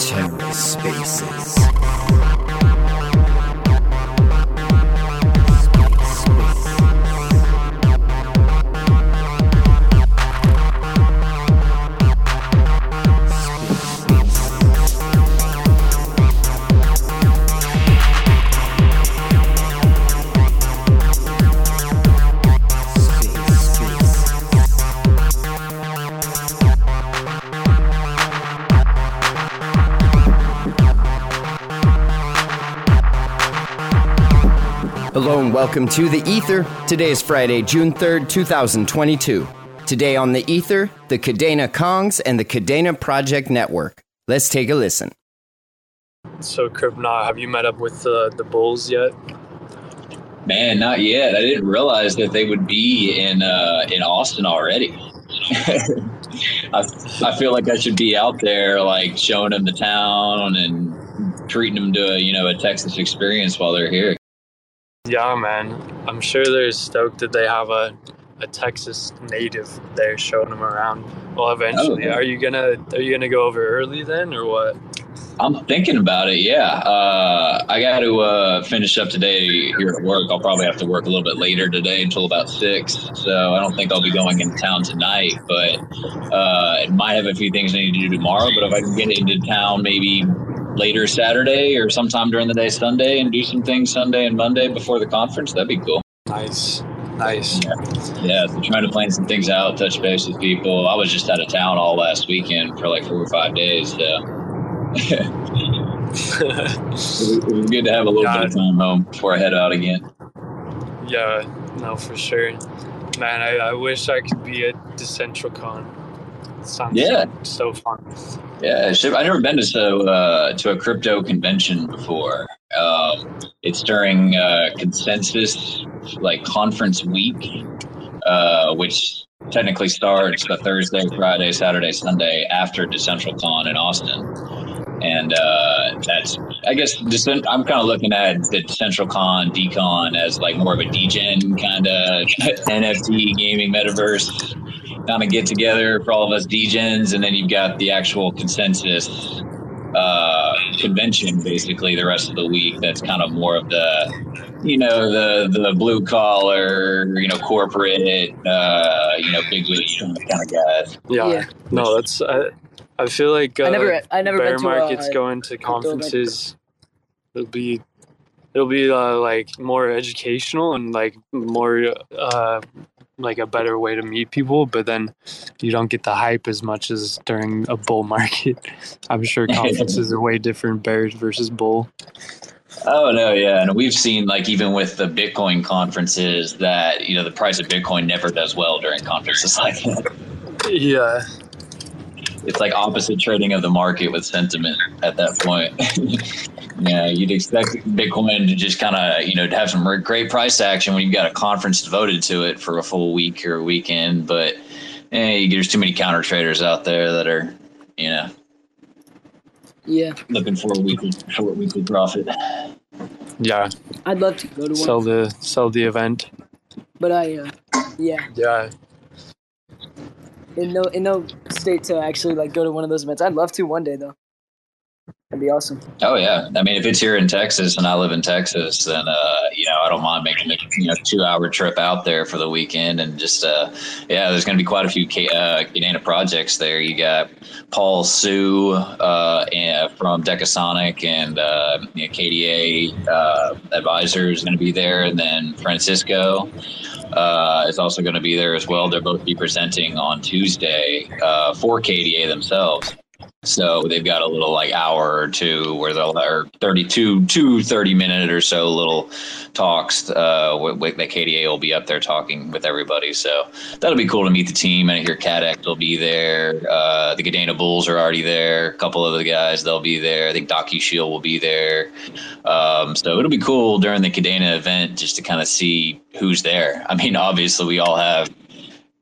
TerraSpaces. Hello and welcome to The Ether. Today is Friday, June 3rd, 2022. Today on The Ether, the Kadena Kongs and the Kadena Project Network. Let's take a listen. So, Cryptnaut, have you met up with uh, the Bulls yet? Man, not yet. I didn't realize that they would be in uh, in Austin already. I, I feel like I should be out there, like showing them the town and treating them to a, you know a Texas experience while they're here. Yeah, man. I'm sure they're stoked that they have a, a Texas native there showing them around. Well, eventually, Oh. are you gonna are you gonna go over early then, or what? I'm thinking about it. Yeah, uh, I got to uh, finish up today here at work. I'll probably have to work a little bit later today until about six. So I don't think I'll be going into town tonight. But uh, I might have a few things I need to do tomorrow. But if I can get into town maybe later Saturday or sometime during the day Sunday and do some things Sunday and Monday before the conference, that'd be cool. Nice, nice. Yeah, so trying to plan some things out, touch base with people. I was just out of town all last weekend for like four or five days. So. It was good to have a little bit of time home before I head out again. yeah, no, for sure. Man, I, I wish I could be at the DecentralCon. It sounds Yeah. so, fun. Yeah, I've never been to so uh, to a crypto convention before. Um, it's during uh, consensus like conference week, uh, which technically starts the Thursday, Friday, Saturday, Sunday after DecentralCon in Austin. And uh, that's, I guess, Decent- I'm kind of looking at the DecentralCon, Decon as like more of a degen kind of NFT gaming metaverse kind of get together for all of us DGens, and then you've got the actual consensus uh, convention basically the rest of the week. That's kind of more of the, you know, the the blue collar, you know, corporate, uh, you know, big wig kind of guys. Yeah, Yeah. no, that's. I, I feel like uh, I never, I never bear been to markets going to crypto event. conferences it'll be it'll be uh, like more educational and like more uh, like a better way to meet people but then you don't get the hype as much as during a bull market. I'm sure conferences are way different bears versus bull. Oh no, yeah, and we've seen like even with the Bitcoin conferences that you know the price of Bitcoin never does well during conferences like that. yeah It's like opposite trading of the market with sentiment at that point. yeah, you'd expect Bitcoin to just kind of you know to have some great price action when you've got a conference devoted to it for a full week or a weekend, but eh, there's too many counter traders out there that are you know Yeah, looking for a weekly short weekly profit. yeah. I'd love to go to one, sell the sell the event. But I, uh, yeah, yeah in no, in no state to actually like go to one of those events. I'd love to one day though. That'd be awesome. Oh yeah, I mean, if it's here in Texas and I live in Texas, then uh, you know I don't mind making a you know two hour trip out there for the weekend and just uh, yeah, there's going to be quite a few K- uh, projects there. You got Paul Hsu uh, and, from Decasonic and uh, you know, KDA uh, is going to be there, and then Francisco uh, is also going to be there as well. They'll both be presenting on Tuesday uh, for KDA themselves. So they've got a little like hour or two where they'll or 32 two 30 minute or so little talks uh, with, that KDA will be up there talking with everybody. So that'll be cool to meet the team. And I hear Kaddex will be there. Uh, the Kadena Bulls are already there. A couple of the guys they'll be there. I think Docu Shield will be there. Um, so it'll be cool during the Kadena event just to kind of see who's there. I mean, obviously we all have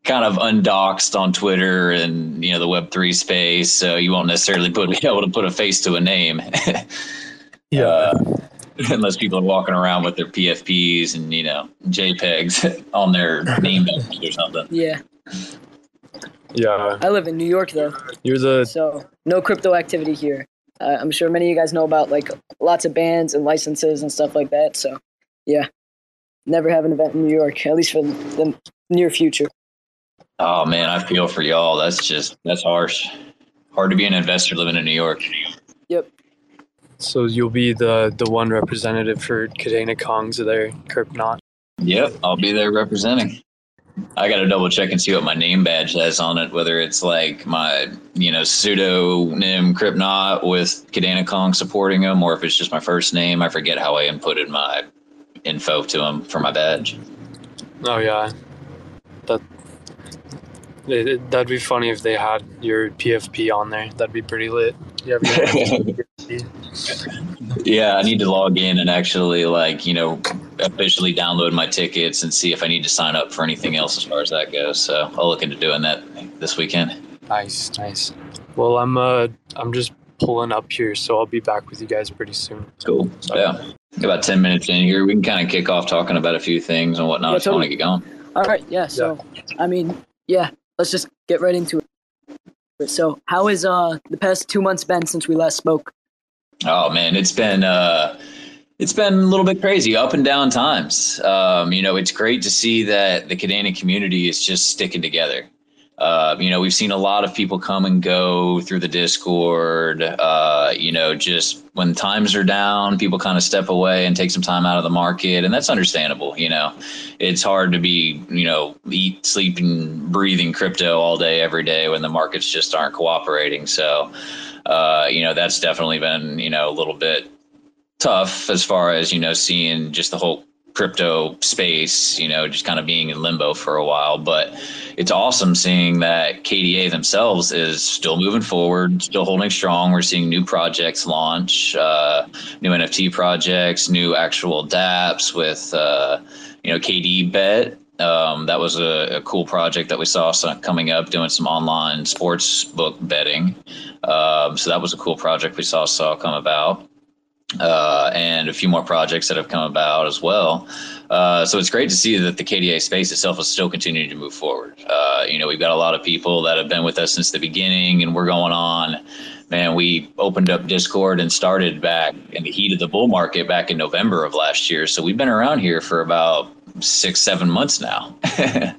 kind of undoxed on Twitter and you know the Web three space, so you won't necessarily put be able to put a face to a name. yeah Uh, unless people are walking around with their PFPs and you know JPEGs on their name or something. Yeah, Yeah, I live in New York though, you're the so no crypto activity here. Uh, I'm sure many of you guys know about like lots of bans and licenses and stuff like that. So, yeah, never have an event in New York, at least for the near future. Oh man, I feel for y'all. That's just that's harsh. Hard to be an investor living in New York. Yep. so you'll be the the one representative for Kadena Kongs there, Cryptnaut. Yep, I'll be there representing. I got to double check and see what my name badge has on it, whether it's like my, you know, pseudonym Cryptnaut with Kadena Kong supporting him, or if it's just my first name. I forget how I inputted my info to him for my badge. Oh yeah, that it, it- that'd be funny if they had your PFP on there. That'd be pretty lit. Yeah, Yeah, I need to log in and actually, like, you know, officially download my tickets and see if I need to sign up for anything else as far as that goes. So I'll look into doing that this weekend. nice, nice. Well, I'm uh I'm just pulling up here, so I'll be back with you guys pretty soon. Cool. Yeah. About 10 minutes in here, we can kind of kick off talking about a few things and whatnot Yeah, if you want to get going. All right, yeah. So, I mean, yeah, let's just get right into it. So, how has uh the past two months been since we last spoke? Oh man, it's been uh it's been a little bit crazy, up and down times. Um, you know, it's great to see that the Kadena community is just sticking together. Uh, you know, we've seen a lot of people come and go through the Discord. Uh, you know, just when times are down, people kind of step away and take some time out of the market, and that's understandable. You know, it's hard to be, you know, eat, sleep, and breathing crypto all day, every day when the markets just aren't cooperating. So, uh, you know, that's definitely been, you know, a little bit tough as far as, you know, seeing just the whole crypto space, you know, just kind of being in limbo for a while. But it's awesome seeing that KDA themselves is still moving forward, still holding strong. We're seeing new projects launch, uh, new NFT projects, new actual dApps with, uh, you know, KD Bet. Um, that was a, a cool project that we saw some, coming up, doing some online sports book betting. Um, so that was a cool project we saw saw come about uh, and a few more projects that have come about as well. Uh, so it's great to see that the KDA space itself is still continuing to move forward. Uh, you know, we've got a lot of people that have been with us since the beginning, and we're going on. Man, we opened up Discord and started back in the heat of the bull market back in November of last year. So we've been around here for about six, seven months now.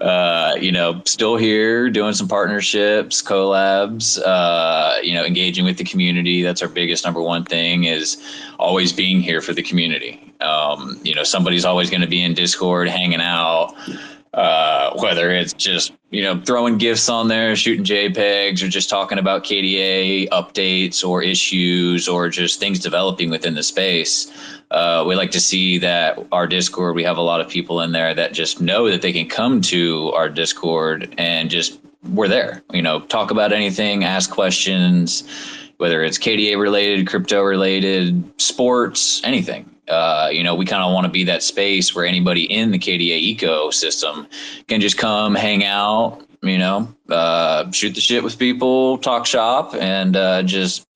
uh, you know, still here doing some partnerships, collabs, uh, you know, engaging with the community. That's our biggest number one thing is always being here for the community. Um, you know, somebody's always going to be in Discord hanging out, uh, whether it's just, you know, throwing gifts on there, shooting JPEGs, or just talking about KDA updates or issues or just things developing within the space. Uh, we like to see that our Discord, we have a lot of people in there that just know that they can come to our Discord and just we're there. You know, talk about anything, ask questions, whether it's KDA related, crypto related, sports, anything. Uh, you know, we kind of want to be that space where anybody in the KDA ecosystem can just come hang out, you know, uh, shoot the shit with people, talk shop, and uh, just,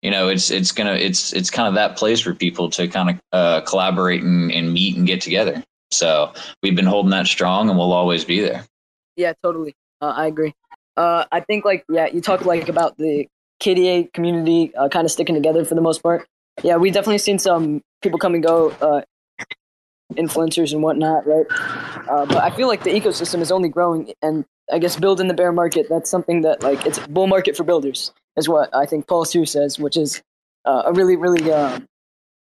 you know, it's it's gonna it's it's kind of that place for people to kind of uh, collaborate and, and meet and get together. So we've been holding that strong, and we'll always be there. Yeah, totally. Uh, I agree. Uh, I think like yeah, you talked like about the KDA community uh, kind of sticking together for the most part. Yeah, we definitely seen some people come and go, uh, influencers and whatnot, right? Uh, but I feel like the ecosystem is only growing, and I guess building the bear market. That's something that like it's a bull market for builders, is what I think Paul Hsu says, which is uh, a really, really, uh,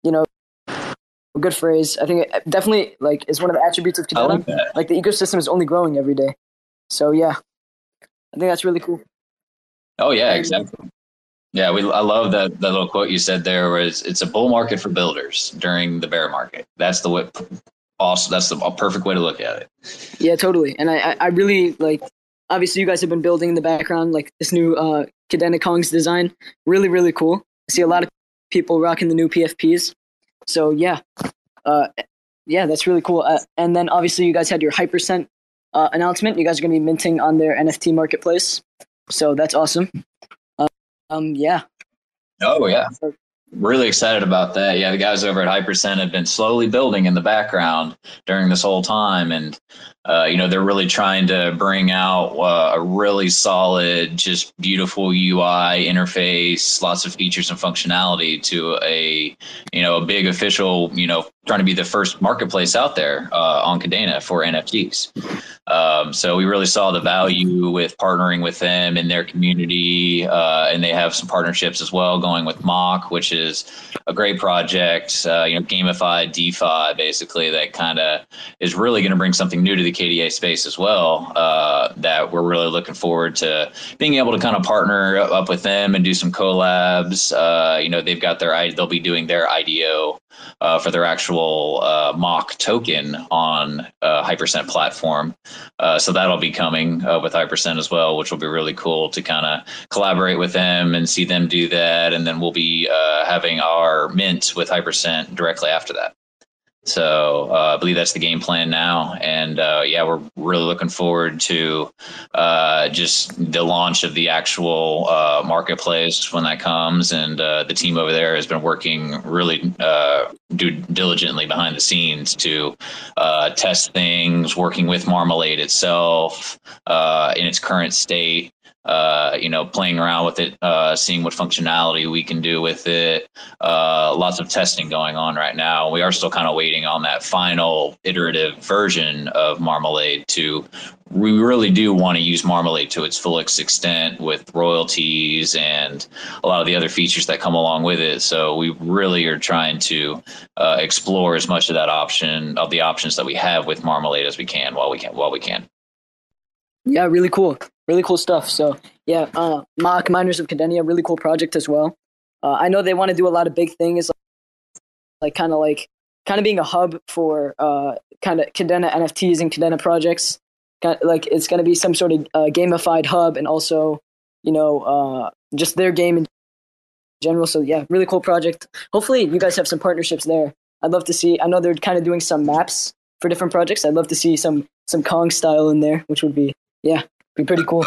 you know, a good phrase. I think it definitely like is one of the attributes of I Kadena like that. like the ecosystem is only growing every day. So yeah, I think that's really cool. Oh yeah, exactly. Yeah, we I love that that little quote you said there was it's a bull market for builders during the bear market. That's the awesome that's the a perfect way to look at it. Yeah, totally. And I, I, I really like. Obviously, you guys have been building in the background like this new uh, Kadena Kong's design. Really, really cool. I see a lot of people rocking the new PFPs. So yeah, uh, yeah, that's really cool. Uh, and then obviously, you guys had your Hypercent uh, announcement. You guys are going to be minting on their NFT marketplace. So that's awesome. Um, yeah. Oh yeah. really excited about that. Yeah, the guys over at Hypercent have been slowly building in the background during this whole time, and uh, you know they're really trying to bring out uh, a really solid, just beautiful UI interface, lots of features and functionality to a you know a big official you know trying to be the first marketplace out there uh, on Kadena for NFTs. Um, so we really saw the value with partnering with them in their community, uh, and they have some partnerships as well going with Mock, which is a great project. Uh, you know, gamified DeFi, basically that kind of is really going to bring something new to the KDA space as well. Uh, that we're really looking forward to being able to kind of partner up with them and do some collabs. Uh, you know, they've got their they'll be doing their IDO uh, for their actual uh, mock token on uh, Hypercent platform. Uh, so that'll be coming uh, with Hypercent as well, which will be really cool to kind of collaborate with them and see them do that. And then we'll be uh, having our mint with Hypercent directly after that. So uh, I believe that's the game plan now, and uh, yeah, we're really looking forward to uh, just the launch of the actual uh, marketplace when that comes. And uh, the team over there has been working really uh, diligently behind the scenes to test things, working with Marmalade itself in its current state uh, you know, playing around with it, uh, seeing what functionality we can do with it. Uh, lots of testing going on right now. We are still kind of waiting on that final iterative version of Marmalade to. We really do want to use Marmalade to its fullest extent with royalties and a lot of the other features that come along with it. So we really are trying to uh, explore as much of that option of the options that we have with Marmalade as we can while we can while we can. Yeah, really cool really cool stuff. So yeah, uh, Mock Miners of Kadena, really cool project as well. Uh, I know they want to do a lot of big things, like kind of like kind of being a hub for uh, kind of Kadena NFTs and Kadena projects. Kind of like it's going to be some sort of uh, gamified hub, and also you know uh, just their game in general. So yeah, really cool project. Hopefully, you guys have some partnerships there. I'd love to see. I know they're kind of doing some maps for different projects. I'd love to see some some Kong style in there, which would be yeah, be pretty cool.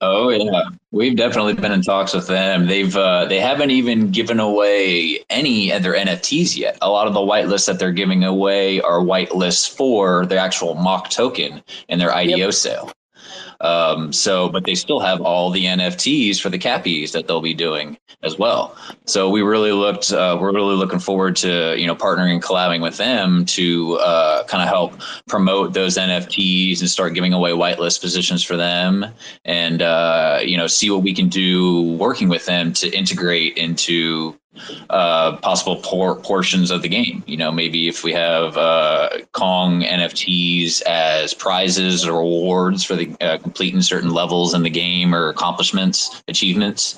Oh yeah, we've definitely been in talks with them. They've uh, they haven't even given away any of their NFTs yet. A lot of the white lists that they're giving away are white lists for their actual mock token in their IDO yep. sale. Um, so, but they still have all the NFTs for the cappies that they'll be doing as well. So we really looked, uh, we're really looking forward to, you know, partnering and collabing with them to uh, kind of help promote those NFTs and start giving away whitelist positions for them and, uh, you know, see what we can do working with them to integrate into uh, possible por- portions of the game. You know, maybe if we have uh, Kong NFTs as prizes or rewards for the uh, completing certain levels in the game or accomplishments, achievements.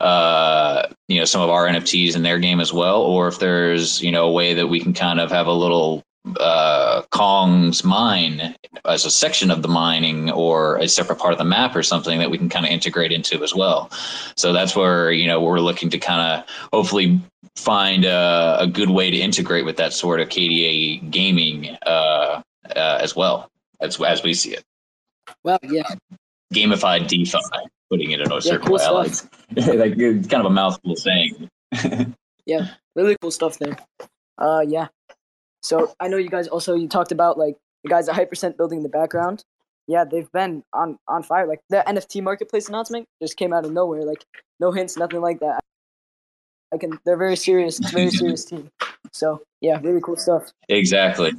Uh, you know, some of our NFTs in their game as well, or if there's you know a way that we can kind of have a little uh, Kong's mine as a section of the mining or a separate part of the map or something that we can kind of integrate into as well. So that's where you know we're looking to kind of hopefully find a, a, good way to integrate with that sort of KDA gaming uh, uh, as well as as we see it. Well, yeah, gamified DeFi, putting it in a certain yeah, cool way. Like, like it's kind of a mouthful saying. yeah, really cool stuff there. Uh, yeah, so I know you guys also you talked about like the guys at Hypercent building in the background. Yeah, they've been on on fire. Like the NFT marketplace announcement just came out of nowhere. Like no hints, nothing like that. I can. They're very serious. Very serious team. So yeah, really cool stuff. Exactly.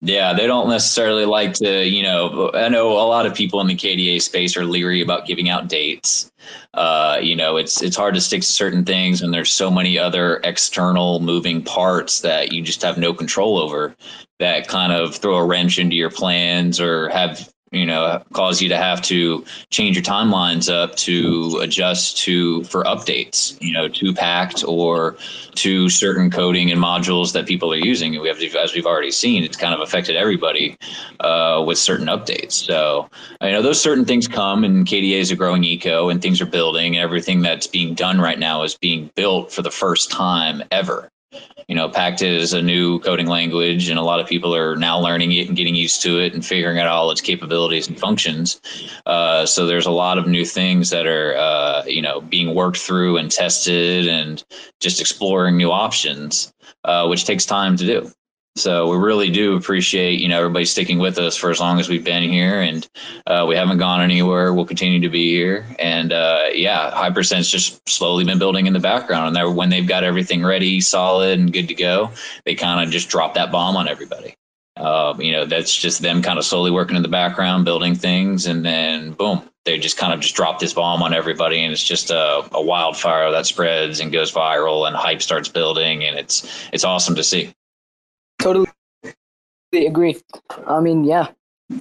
Yeah, they don't necessarily like to, you know, I know a lot of people in the KDA space are leery about giving out dates. Uh, you know, it's it's hard to stick to certain things and there's so many other external moving parts that you just have no control over that kind of throw a wrench into your plans or have you know cause you to have to change your timelines up to adjust to for updates you know to Pact or to certain coding and modules that people are using. And we have as we've already seen it's kind of affected everybody uh, with certain updates. So you know those certain things come and kda is a growing eco and things are building. And everything that's being done right now is being built for the first time ever You know, Pact is a new coding language, and a lot of people are now learning it and getting used to it and figuring out all its capabilities and functions. Uh, so there's a lot of new things that are, uh, you know, being worked through and tested, and just exploring new options, uh, which takes time to do. So we really do appreciate, you know, everybody sticking with us for as long as we've been here, and uh, we haven't gone anywhere. We'll continue to be here, and uh, yeah, Hypercent's just slowly been building in the background. And when they've got everything ready, solid, and good to go, they kind of just drop that bomb on everybody. Uh, you know, that's just them kind of slowly working in the background, building things, and then boom, they just kind of just drop this bomb on everybody, and it's just a, a wildfire that spreads and goes viral, and hype starts building, and it's it's awesome to see. Totally agree. I mean, yeah,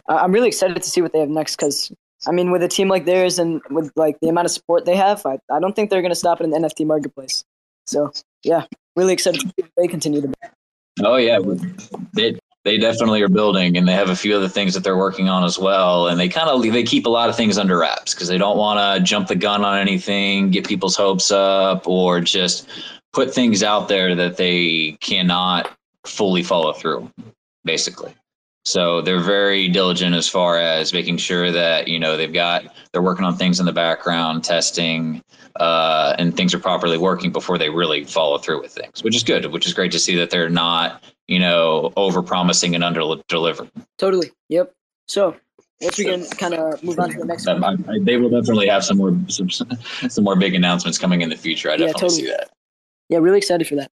I'm really excited to see what they have next because I mean, with a team like theirs and with like the amount of support they have, I, I don't think they're going to stop in the NFT marketplace. So yeah, really excited to see what they continue to. Oh yeah, they they definitely are building, and they have a few other things that they're working on as well. And they kind of they keep a lot of things under wraps because they don't want to jump the gun on anything, get people's hopes up, or just put things out there that they cannot fully follow through, basically. So they're very diligent as far as making sure that you know they've got they're working on things in the background, testing, uh, and things are properly working before they really follow through with things, which is good. Which is great to see that they're not you know over promising and under delivering. Totally. Yep. So once we can kind of move on to the next one. I, they will definitely have some more some, some more big announcements coming in the future. I definitely yeah, totally. see that. Yeah, really excited for that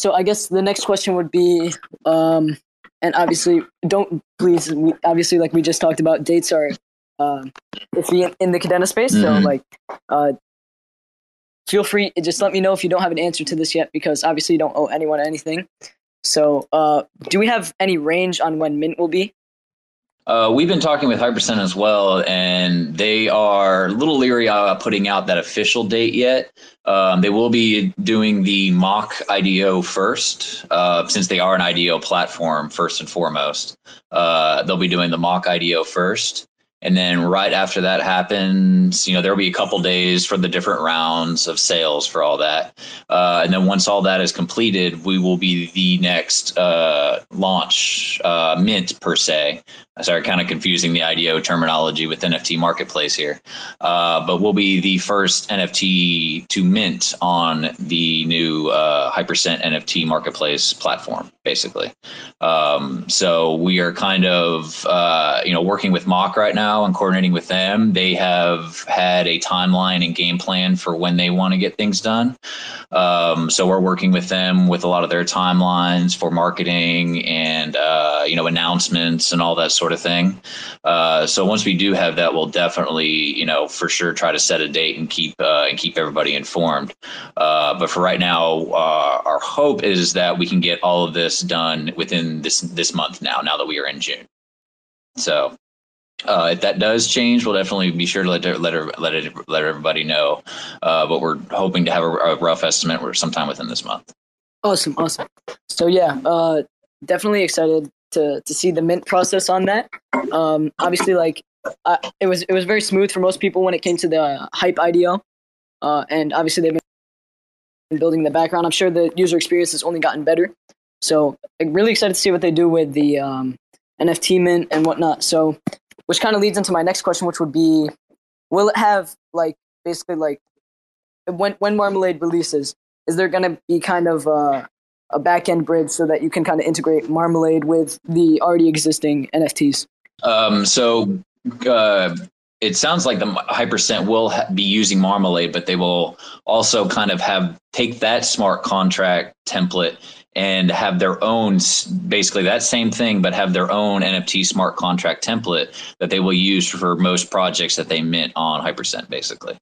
so I guess the next question would be, um, and obviously, don't please, obviously, like we just talked about, dates are uh, iffy in, in the Kadena space. Mm-hmm. So, like, uh, feel free, just let me know if you don't have an answer to this yet, because obviously, you don't owe anyone anything. So, uh, do we have any range on when Mint will be? Uh, we've been talking with Hypercent as well, and they are a little leery about putting out that official date yet. Um, they will be doing the mock IDO first, uh, since they are an IDO platform first and foremost. Uh, they'll be doing the mock IDO first. And then right after that happens, you know, there'll be a couple days for the different rounds of sales for all that. Uh, and then once all that is completed, we will be the next uh, launch uh, mint per se. I started kind of confusing the IDO terminology with NFT marketplace here, uh, but we'll be the first NFT to mint on the new uh, Hypercent NFT marketplace platform, basically. Um, so we are kind of uh, you know working with Mock right now and coordinating with them. They have had a timeline and game plan for when they want to get things done. Um, so we're working with them with a lot of their timelines for marketing and uh, you know announcements and all that sort of thing. Uh, so once we do have that, we'll definitely you know for sure try to set a date and keep uh, and keep everybody informed. Uh, but for right now, uh, our hope is that we can get all of this done within this this month now. Now that we are in June, so uh, if that does change, we'll definitely be sure to let let let, it, let everybody know. Uh, but we're hoping to have a, a rough estimate sometime within this month. Awesome, awesome. So yeah, uh, definitely excited to to see the mint process on that. Um, obviously, like it was it was very smooth for most people when it came to the hype IDO, uh, and obviously they've been building the background. I'm sure the user experience has only gotten better. So I'm really excited to see what they do with the um, NFT mint and whatnot. So which kind of leads into my next question, which would be, will it have like basically like when when Marmalade releases, is there going to be kind of a back end bridge so that you can kind of integrate Marmalade with the already existing NFTs? Um, so uh, it sounds like the Hypercent will be using Marmalade, but they will also kind of have take that smart contract template and have their own basically that same thing but have their own nft smart contract template that they will use for most projects that they mint on hypercent basically.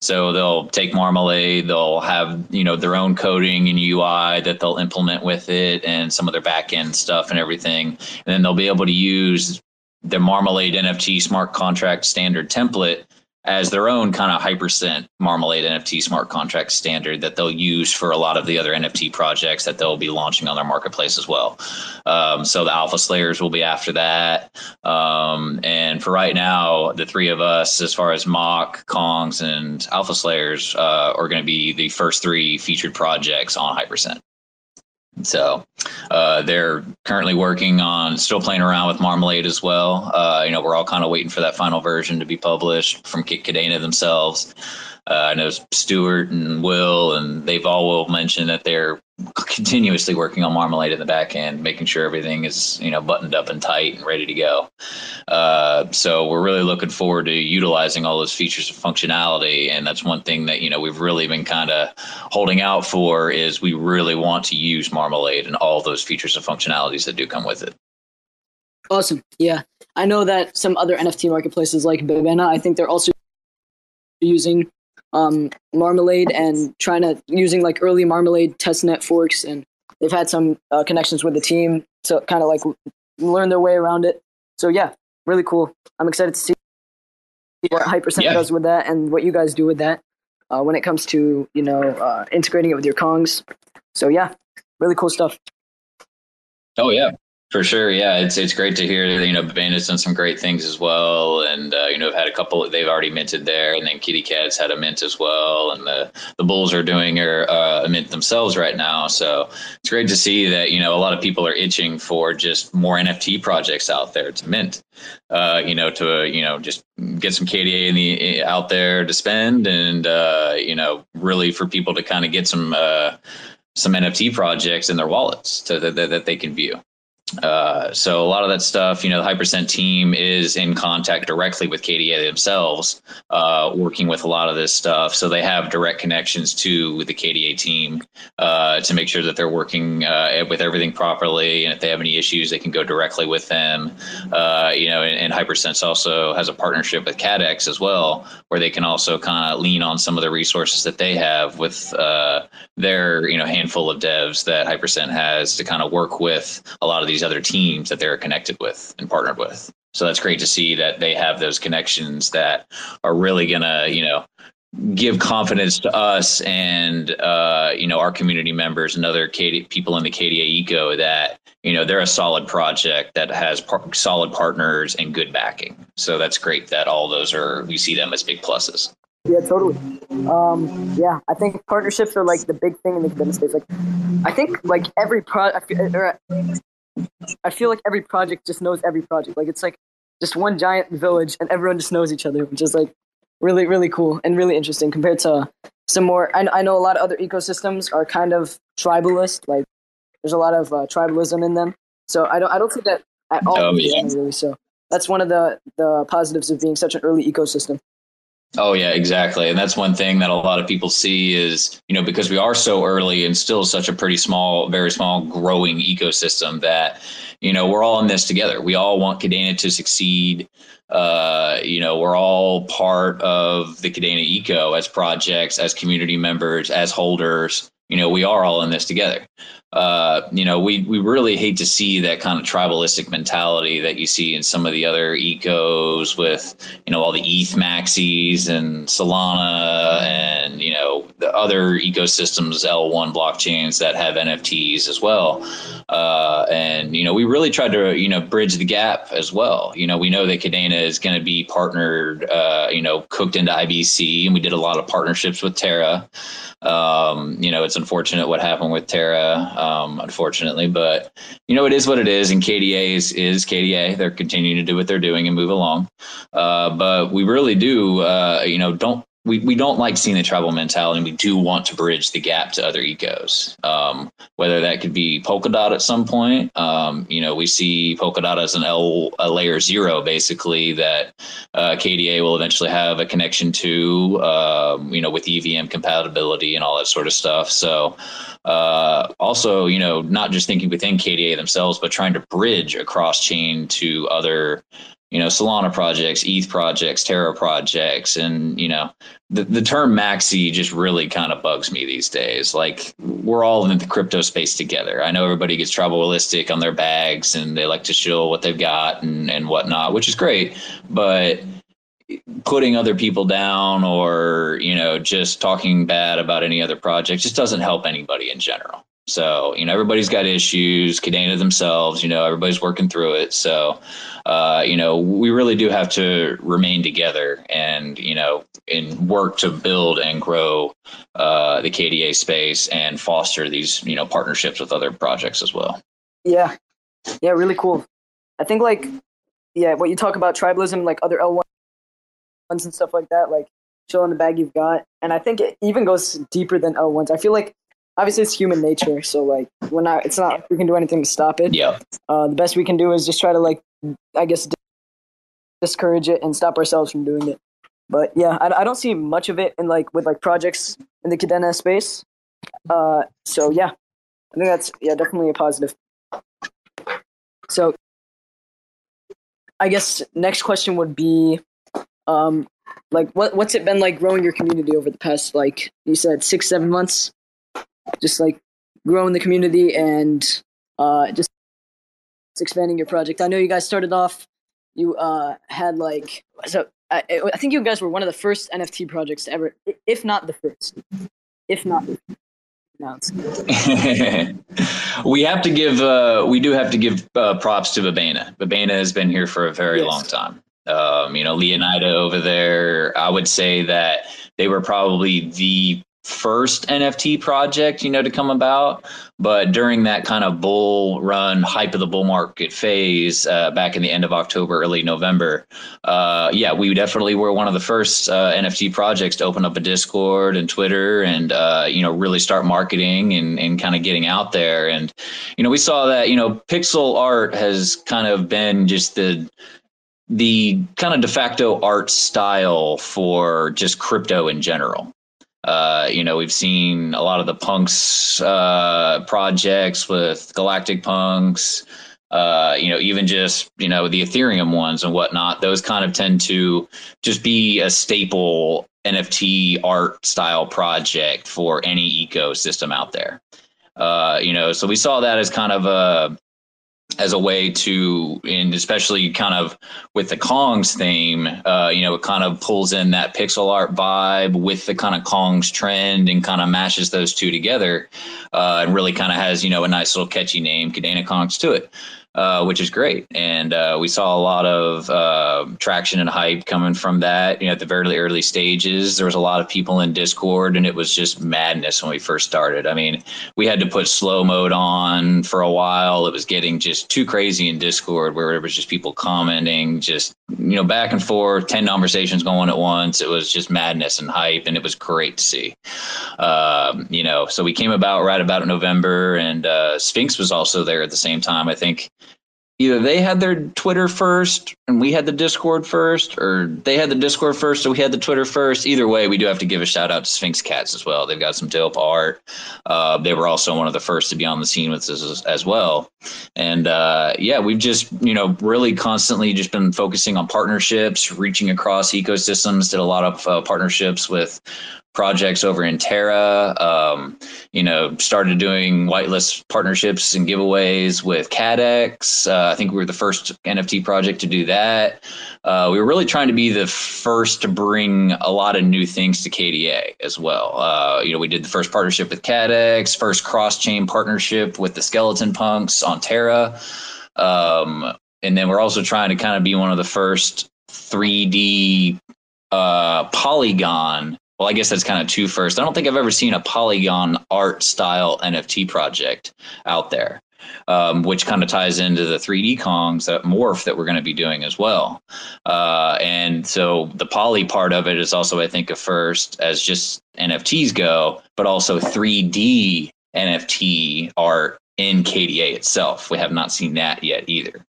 So they'll take marmalade they'll have you know their own coding and ui that they'll implement with it and some of their back end stuff and everything. And then they'll be able to use the marmalade nft smart contract standard template as their own kind of hypercent marmalade NFT smart contract standard that they'll use for a lot of the other NFT projects that they'll be launching on their marketplace as well. Um, so the alpha slayers will be after that. Um, and for right now, the three of us, as far as mock, Kongs, and alpha slayers, uh, are going to be the first three featured projects on hypercent. So uh, they're currently working on still playing around with Marmalade as well. Uh, you know, we're all kind of waiting for that final version to be published from Kit Kadena themselves. Uh, I know Stuart and Will, and they've all will mention that they're continuously working on Marmalade in the back end, making sure everything is you know buttoned up and tight and ready to go. Uh, so we're really looking forward to utilizing all those features and functionality, and that's one thing that you know we've really been kind of holding out for is we really want to use Marmalade and all those features and functionalities that do come with it. Awesome, yeah. I know that some other NFT marketplaces like Babena, I think they're also using um, Marmalade and trying to using like early Marmalade testnet forks, and they've had some uh, connections with the team to kind of like learn their way around it. So yeah, really cool. I'm excited to see what Hypercent yeah. does with that and what you guys do with that uh, when it comes to you know uh, integrating it with your Kongs. So yeah, really cool stuff. Oh yeah, for sure, yeah, it's it's great to hear. That, you know, Bandit's done some great things as well, and uh, you know, have had a couple. They've already minted there, and then Kitty Cat's had a mint as well, and the the Bulls are doing a, uh, a mint themselves right now. So it's great to see that you know a lot of people are itching for just more NFT projects out there to mint. Uh, you know, to you know just get some KDA in the out there to spend, and uh, you know, really for people to kind of get some uh, some NFT projects in their wallets to, that, that they can view. Uh, so a lot of that stuff, you know, the Hypercent team is in contact directly with KDA themselves, uh, working with a lot of this stuff. So they have direct connections to the KDA team uh, to make sure that they're working uh, with everything properly. And if they have any issues, they can go directly with them. Uh, you know, and, and Hypercent also has a partnership with Kaddex as well, where they can also kind of lean on some of the resources that they have with their, you know, handful of devs that Hypercent has to kind of work with a lot of these these other teams that they're connected with and partnered with. So that's great to see that they have those connections that are really to, you know, give confidence to us and uh, you know our community members and other KD, people in the KDA eco that you know they're a solid project that has par- solid partners and good backing. So that's great that all those are we see them as big pluses. Yeah, totally. Um, yeah, I think partnerships are like the big thing in the business space. Like, I think like every pro, I feel like every project just knows every project. Like it's like just one giant village and everyone just knows each other, which is like really, really cool and really interesting compared to some more. I, I know a lot of other ecosystems are kind of tribalist. Like there's a lot of uh, tribalism in them. So I don't, I don't see that at all. Oh, yeah. Really. So that's one of the, the positives of being such an early ecosystem. Oh yeah, exactly. And that's one thing that a lot of people see is, you know, because we are so early and still such a pretty small, very small growing ecosystem that, you know, we're all in this together. We all want Kadena to succeed. Uh, you know, we're all part of the Kadena eco as projects, as community members, as holders. You know, we are all in this together uh, you know, we we really hate to see that kind of tribalistic mentality that you see in some of the other ecos with, you know, all the ETH maxis and Solana and, you know, the other ecosystems, L1 blockchains that have NFTs as well. Uh, and, you know, we really tried to, you know, bridge the gap as well. You know, we know that Kadena is going to be partnered, uh, you know, cooked into IBC, and we did a lot of partnerships with Terra. Um, you know, it's unfortunate what happened with Terra um, unfortunately. But you know, it is what it is, and KDA is, is KDA. They're continuing to do what they're doing and move along. Uh, but we really do, uh, you know, don't we, we don't like seeing the tribal mentality. We do want to bridge the gap to other ecos. Um, whether that could be Polkadot at some point. Um, you know, we see Polkadot as an L a layer zero, basically that uh, KDA will eventually have a connection to. Um, you know, with EVM compatibility and all that sort of stuff. So uh, also, you know, not just thinking within KDA themselves, but trying to bridge across chain to other, you know, Solana projects, ETH projects, Terra projects, and you know, the the term maxi just really kind of bugs me these days. Like we're all in the crypto space together. I know everybody gets tribalistic on their bags and they like to show what they've got and and whatnot, which is great, but putting other people down or you know just talking bad about any other project just doesn't help anybody in general So, you know, everybody's got issues, Kadena themselves, you know, everybody's working through it. So, uh, you know, we really do have to remain together and, you know, and work to build and grow uh, the KDA space and foster these, you know, partnerships with other projects as well. Yeah. Yeah, really cool. I think like yeah, what you talk about tribalism, like other L ones and stuff like that, like chill in the bag you've got. And I think it even goes deeper than L ones. I feel like obviously it's human nature, so like we're not it's not like we can do anything to stop it. Yeah. Uh, the best we can do is just try to like I guess discourage it and stop ourselves from doing it. But yeah, I, I don't see much of it in like with like projects in the Kadena space. Uh, so yeah, I think that's yeah definitely a positive. So I guess next question would be, um, like what what's it been like growing your community over the past like you said six seven months, just like growing the community and uh, just expanding your project. I know you guys started off. You uh, had like so. I, I think you guys were one of the first NFT projects to ever, if not the first, if not the we have to give uh, we do have to give uh, props to Babena. Babena has been here for a very yes. long time. Um, you know, Leonida over there. I would say that they were probably the first NFT project, you know, to come about. But during that kind of bull run, hype of the bull market phase uh, back in the end of October, early November, uh, yeah, we definitely were one of the first uh, NFT projects to open up a Discord and Twitter and, uh, you know, really start marketing and, and kind of getting out there. And, you know, we saw that, you know, pixel art has kind of been just the, the kind of de facto art style for just crypto in general. Uh, you know, we've seen a lot of the punks uh, projects with Galactic Punks. Uh, you know, even just you know the Ethereum ones and whatnot. Those kind of tend to just be a staple NFT art style project for any ecosystem out there. Uh, you know, so we saw that as kind of a as a way to, and especially kind of with the Kongs theme, uh, you know, it kind of pulls in that pixel art vibe with the kind of Kongs trend and kind of mashes those two together, uh, and really kind of has you know a nice little catchy name, Kadena Kongs, to it uh, which is great. And uh, we saw a lot of uh, traction and hype coming from that. You know, at the very early stages, there was a lot of people in Discord, and it was just madness when we first started. I mean, we had to put slow mode on for a while. It was getting just too crazy in Discord, where it was just people commenting, just you know, back and forth, ten conversations going at once. It was just madness and hype, and it was great to see. Um, you know, so we came about right about November, and uh, Sphinx was also there at the same time. I think either they had their Twitter first and we had the Discord first, or they had the Discord first, so we had the Twitter first. Either way, we do have to give a shout out to Sphinx Cats as well. They've got some dope art. Uh, they were also one of the first to be on the scene with us as, as well. And uh, yeah, we've just you know really constantly just been focusing on partnerships, reaching across ecosystems. Did a lot of uh, partnerships with projects over in Terra. Um, you know, started doing whitelist partnerships and giveaways with Kaddex. Uh, I think we were the first NFT project to do that. Uh, we were really trying to be the first to bring a lot of new things to KDA as well. Uh, you know, we did the first partnership with Kaddex, first cross chain partnership with the Skeleton Punks on Terra. Um, and then we're also trying to kind of be one of the first 3D uh, polygon well, I guess that's kind of two first. I don't think I've ever seen a Polygon art style NFT project out there, um, which kind of ties into the 3D Kongs that morph that we're going to be doing as well. Uh, and so the poly part of it is also, I think, a first as just NFTs go, but also 3D NFT art in KDA itself. We have not seen that yet either.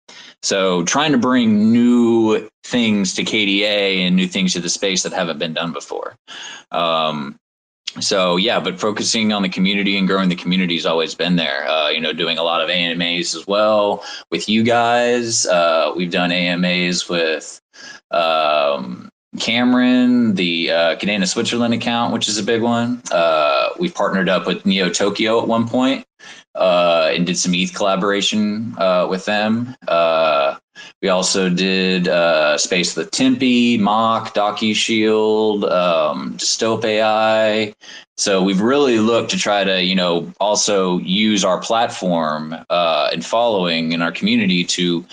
So trying to bring new things to KDA and new things to the space that haven't been done before. Um, so yeah, but focusing on the community and growing the community has always been there. Uh, you know, doing a lot of AMAs as well with you guys. Uh, we've done AMAs with um, Cameron, the uh, Switzerland account, which is a big one. Uh, we've partnered up with Neo Tokyo at one point uh, and did some ETH collaboration uh, with them. Uh, We also did uh, Space with Tempe, Mock, DocuShield, um, Dystope AI. So we've really looked to try to, you know, also use our platform uh, and following in our community to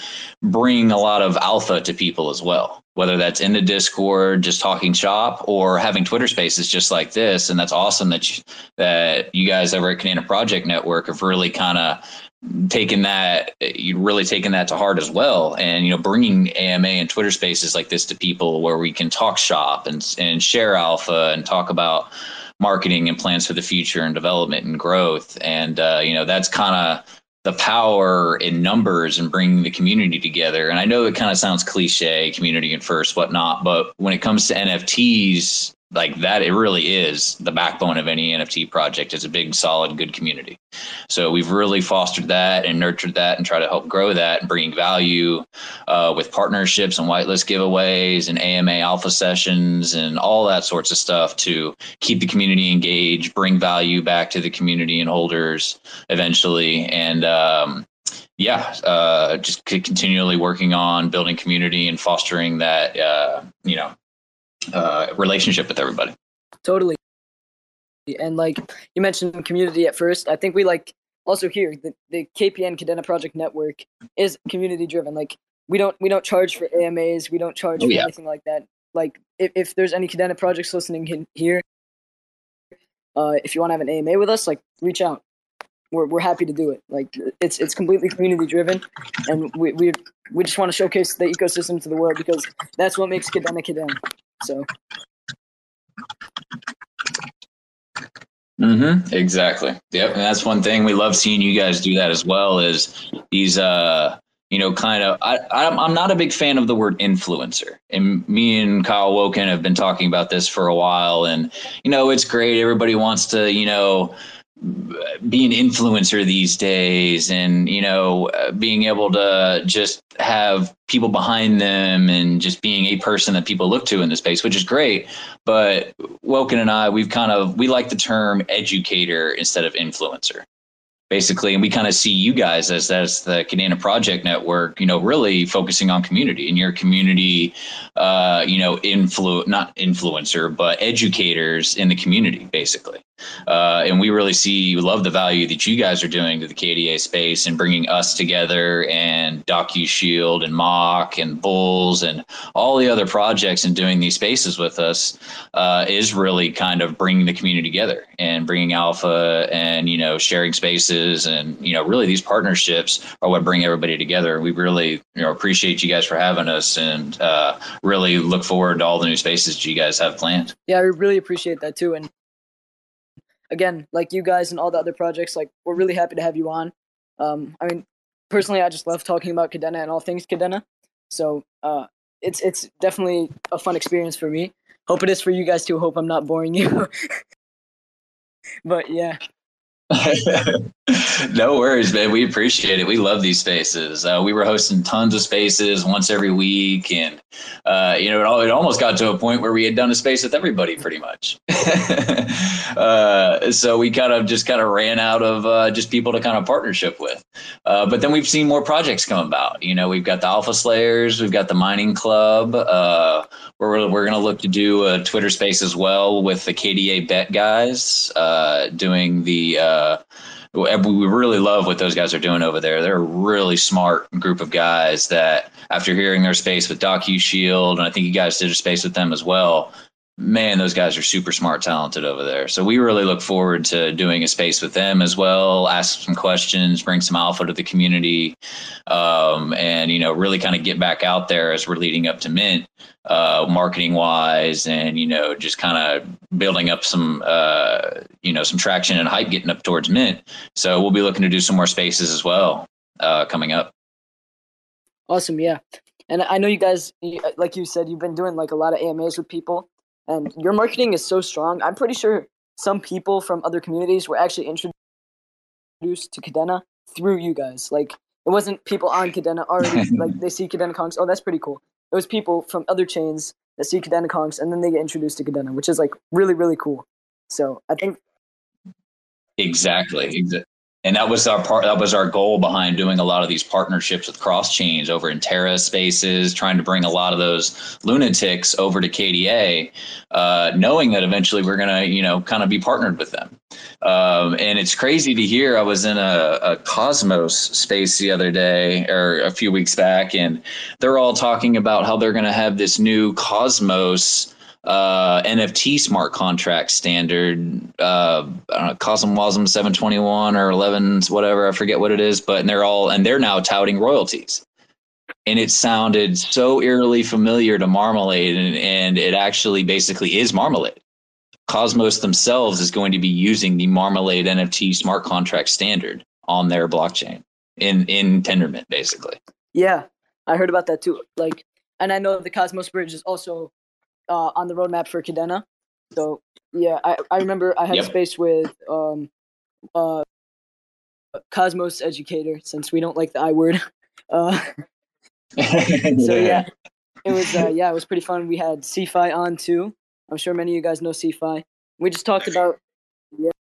bring a lot of alpha to people as well. Whether that's in the Discord, just talking shop, or having Twitter Spaces just like this, and that's awesome that you, that you guys over at Kadena Project Network have really kind of taken that you really taken that to heart as well. And you know bringing ama and twitter spaces like this to people where we can talk shop and and share alpha and talk about marketing and plans for the future and development and growth. And uh, you know that's kind of the power in numbers and bringing the community together. And i know it kind of sounds cliche community and first whatnot but when it comes to nfts like that it really is the backbone of any nft project. Is a big solid good community. So we've really fostered that and nurtured that and try to help grow that and bring value uh, with partnerships and whitelist giveaways and ama alpha sessions and all that sorts of stuff to keep the community engaged bring value back to the community and holders eventually. And um, yeah, uh, just continually working on building community and fostering that, uh, you know, uh, relationship with everybody. Totally. And like you mentioned community at first, I think we like also here the, the KPN Kadena Project Network is community driven. Like we don't we don't charge for AMAs, we don't charge oh, for yeah. anything like that. Like if, if there's any Kadena projects listening in here, uh, if you want to have an AMA with us, like reach out. We're we're happy to do it. Like it's it's completely community driven, and we we we just want to showcase the ecosystem to the world because that's what makes Kadena Kadena. So. Mm-hmm. Exactly. Yep. And that's one thing we love seeing you guys do that as well. Is these, uh, you know, kind of. I, I'm I'm not a big fan of the word influencer, and me and Kyle Woken have been talking about this for a while. And you know, it's great. Everybody wants to, you know be an influencer these days and you know uh, being able to just have people behind them and just being a person that people look to in the space which is great. But woken and i we've kind of we like the term educator instead of influencer basically and we kind of see you guys as as the Kadena Project Network, you know, really focusing on community and your community, uh, you know, influ not influencer, but educators in the community, basically. Uh, and we really see love the value that you guys are doing to the KDA space and bringing us together and Docu Shield and Mock and Bulls and all the other projects and doing these spaces with us uh, is really kind of bringing the community together and bringing alpha and you know sharing spaces and you know really these partnerships are what bring everybody together. We really you know appreciate you guys for having us and uh, really look forward to all the new spaces you guys have planned. Yeah, I really appreciate that too and again, like you guys and all the other projects, like we're really happy to have you on. Um, I mean, personally, I just love talking about kadena and all things kadena So uh, it's it's definitely a fun experience for me. Hope it is for you guys too. Hope I'm not boring you. but yeah, no worries, man. We appreciate it. We love these spaces. Uh, we were hosting tons of spaces once every week, and uh, you know, it, all, it, almost got to a point where we had done a space with everybody, pretty much. uh, so we kind of just kind of ran out of uh, just people to kind of partnership with. Uh, but then we've seen more projects come about. You know, we've got the Alpha Slayers, we've got the Mining Club. Uh, we're we're going to look to do a Twitter space as well with the KDA Bet guys doing the uh, we really love what those guys are doing over there. They're a really smart group of guys that, after hearing their space with Docu Shield, and I think you guys did a space with them as well. Man, those guys are super smart, talented over there. So we really look forward to doing a space with them as well. Ask some questions, bring some alpha to the community, um, and you know, really kind of get back out there as we're leading up to Mint uh, marketing wise and you know just kind of building up some uh, you know some traction and hype getting up towards mint so we'll be looking to do some more spaces as well uh, coming up awesome yeah and i know you guys like you said you've been doing like a lot of amas with people and your marketing is so strong i'm pretty sure some people from other communities were actually introduced to kadena through you guys like it wasn't people on kadena already like they see kadena kongs oh that's pretty cool it was people from other chains that see Kadena Kongs and then they get introduced to Kadena, which is like really, really cool. So I think exactly, exactly. And that was our part that was our goal behind doing a lot of these partnerships with cross chains over in terra spaces trying to bring a lot of those lunatics over to kda uh, knowing that eventually we're going to you know kind of be partnered with them. Um, and it's crazy to hear i was in a, a cosmos space the other day or a few weeks back and they're all talking about how they're going to have this new cosmos uh, NFT smart contract standard, uh, I don't know, CosmWasm 721 or 11, whatever, I forget what it is, but and they're all, and they're now touting royalties. And it sounded so eerily familiar to Marmalade, and, and it actually basically is Marmalade. Cosmos themselves is going to be using the Marmalade NFT smart contract standard on their blockchain in in Tendermint, basically. Yeah, I heard about that too. Like, and I know the Cosmos Bridge is also uh, on the roadmap for Kadena. So yeah, I, I remember I had Yep. space with um, uh, Cosmos Educator since we don't like the I word. Uh, so yeah, it was uh, yeah, it was pretty fun. We had CFI on too. I'm sure many of you guys know CFI. We just talked about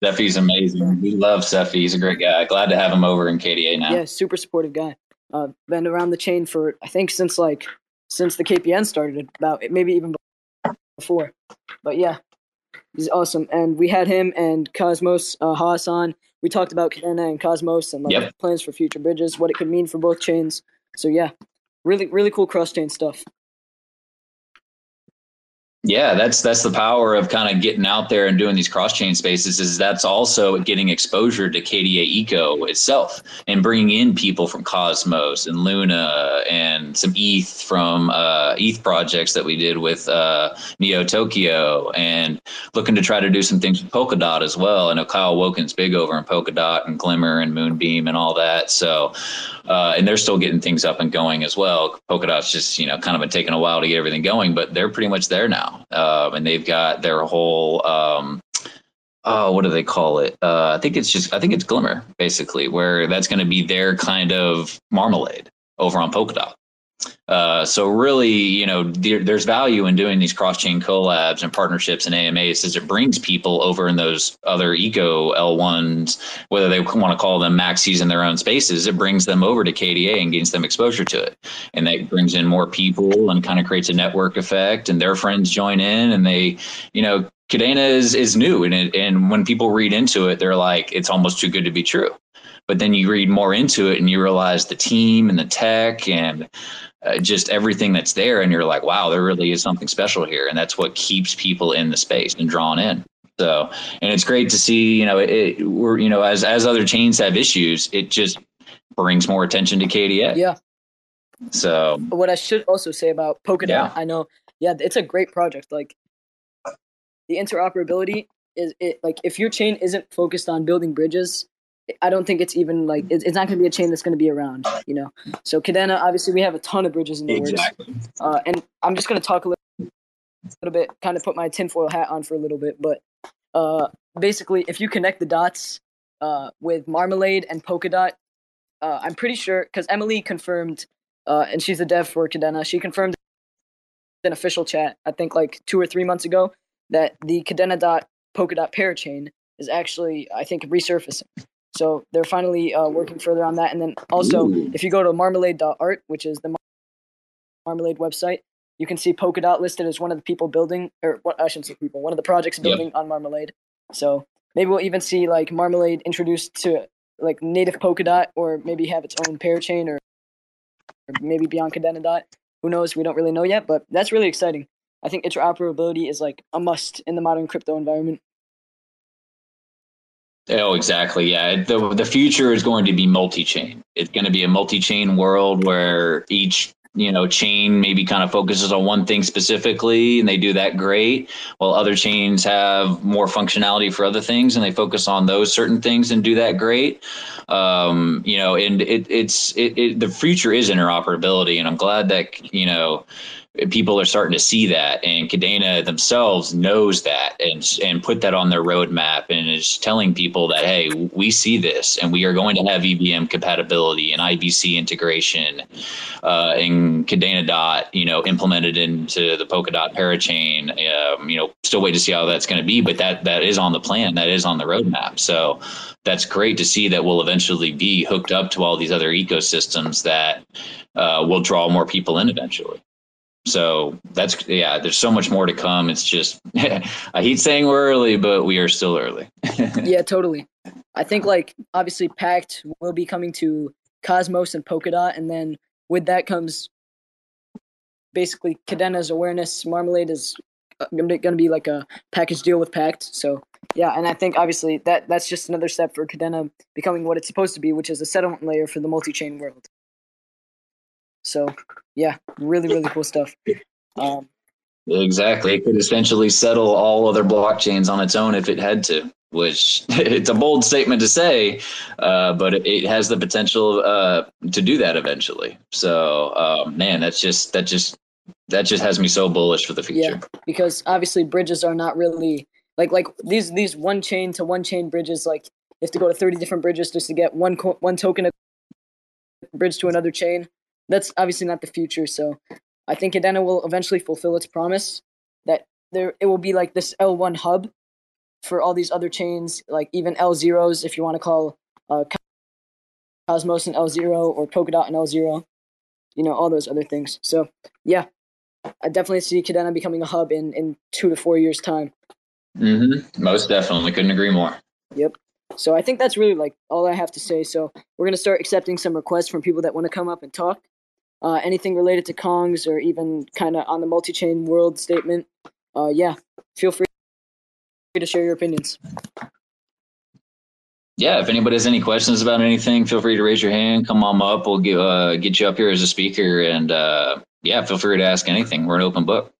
Seffi's amazing. We love Seffi. He's a great guy. Glad to have him over in KDA now. yeah, super supportive guy. Uh, been around the chain for I think since like since the KPN started, about maybe even before. But yeah, he's awesome. And we had him and Cosmos uh, Haas on. We talked about Kadena and Cosmos and like Yep. plans for future bridges, what it could mean for both chains. So yeah, really really cool cross chain stuff. Yeah, that's that's the power of kind of getting out there and doing these cross chain spaces. Is that's also getting exposure to KDA Eco itself and bringing in people from Cosmos and Luna and some ETH from uh, ETH projects that we did with uh, Neo Tokyo and looking to try to do some things with Polkadot as well. I know Kyle Woken's big over in Polkadot and Glimmer and Moonbeam and all that. So, uh, and they're still getting things up and going as well. Polkadot's just you know kind of been taking a while to get everything going, but they're pretty much there now, um, and they've got their whole. Um, Oh, what do they call it? Uh, I think it's just, I think it's Glimmer, basically, where that's going to be their kind of marmalade over on Polkadot. Uh, so really, you know, there, there's value in doing these cross-chain collabs and partnerships and AMAs as it brings people over in those other eco L1s, whether they want to call them maxis in their own spaces, it brings them over to KDA and gains them exposure to it. And that brings in more people and kind of creates a network effect and their friends join in and they, you know, Kadena is, is new and it, and when people read into it, they're like, it's almost too good to be true. But then you read more into it and you realize the team and the tech and uh, just everything that's there and you're like wow there really is something special here and that's what keeps people in the space and drawn in so and it's great to see you know it, it we're you know as as other chains have issues it just brings more attention to kda Yeah. so what I should also say about Polkadot, Yeah. I know, yeah, it's a great project. Like the interoperability is it like if your chain isn't focused on building bridges, I don't think it's even like it's, it's not going to be a chain that's going to be around. You know, so Kadena, obviously, we have a ton of bridges in the works, uh, and I'm just going to talk a little, little bit, kind of put my tinfoil hat on for a little bit, but uh, basically, if you connect the dots uh, with Marmalade and Polkadot, uh, I'm pretty sure because Emily confirmed, uh, and she's the dev for Kadena. She confirmed in official chat, I think like two or three months ago, that the Kadena dot Polkadot parachain is actually, I think, resurfacing. So they're finally uh, working further on that. And then also, Ooh. if you go to marmalade.art, which is the Marmalade website, you can see Polkadot listed as one of the people building, or what I shouldn't say people, one of the projects Yep. building on Marmalade. So maybe we'll even see like Marmalade introduced to like native Polkadot, or maybe have its own parachain, or, or maybe beyond Kadena dot. Who knows? We don't really know yet, but that's really exciting. I think interoperability is like a must in the modern crypto environment. Oh, exactly. Yeah. The, the future is going to be multi chain. It's going to be a multi chain world where each you know chain maybe kind of focuses on one thing specifically and they do that great while other chains have more functionality for other things and they focus on those certain things and do that great um, you know and it, it's it, it the future is interoperability and i'm glad that you know people are starting to see that and Kadena themselves knows that and and put that on their roadmap and is telling people that hey we see this and we are going to have EVM compatibility and IBC integration uh, and Kadena dot you know implemented into the Polkadot parachain um, you know still wait to see how that's going to be but that that is on the plan that is on the roadmap. So that's great to see that we'll eventually be hooked up to all these other ecosystems that uh, will draw more people in eventually so that's yeah. There's so much more to come. It's just I hate saying we're early, but we are still early. yeah, totally. I think like obviously Pact will be coming to Cosmos and Polkadot, and then with that comes basically Kadena's awareness. Marmalade is uh, going to be like a package deal with Pact. So yeah, and I think obviously that that's just another step for Kadena becoming what it's supposed to be, which is a settlement layer for the multi-chain world. So yeah, really really cool stuff. Um, exactly, it could essentially settle all other blockchains on its own if it had to. Which it's a bold statement to say, uh, but it, it, has the potential uh, to do that eventually. So, um, man, that's just that just that just has me so bullish for the future. Yeah, because obviously bridges are not really like like these these one chain to one chain bridges. Like you have to go to thirty different bridges just to get one co- one token of bridge to another chain that's obviously not the future. So I think Kadena will eventually fulfill its promise that there it will be like this L1 hub for all these other chains, like even L0s, if you want to call uh, Cosmos and L0 or Polkadot and L0, you know, all those other things. So yeah, I definitely see Kadena becoming a hub in, in two to four years' time. Mm-hmm. Most definitely. Couldn't agree more. Yep. So I think that's really like all I have to say. So we're gonna start accepting some requests from people that want to come up and talk uh, anything related to Kongs or even kind of on the multi-chain world statement, uh, yeah, feel free to share your opinions. Yeah, if anybody has any questions about anything, feel free to raise your hand. Come on up. We'll get uh, get you up here as a speaker, and uh, yeah, feel free to ask anything. We're an open book.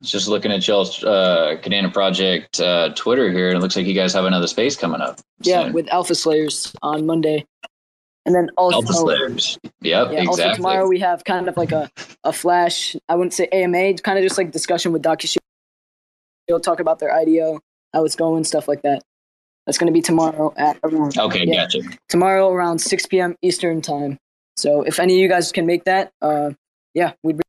Just looking at y'all's uh, Kadena Project uh, Twitter here, and it looks like you guys have another space coming up. Yeah, soon. with Alpha Slayers on Monday. And then also. Yep, yeah, exactly. Also tomorrow we have kind of like a, a flash, I wouldn't say AMA, kind of just like discussion with DocuShield. They'll talk about their IDO, how it's going, stuff like that. That's going to be tomorrow at around. Okay, yeah, gotcha. Tomorrow around 6 p.m. Eastern time. So if any of you guys can make that, uh, yeah, we'd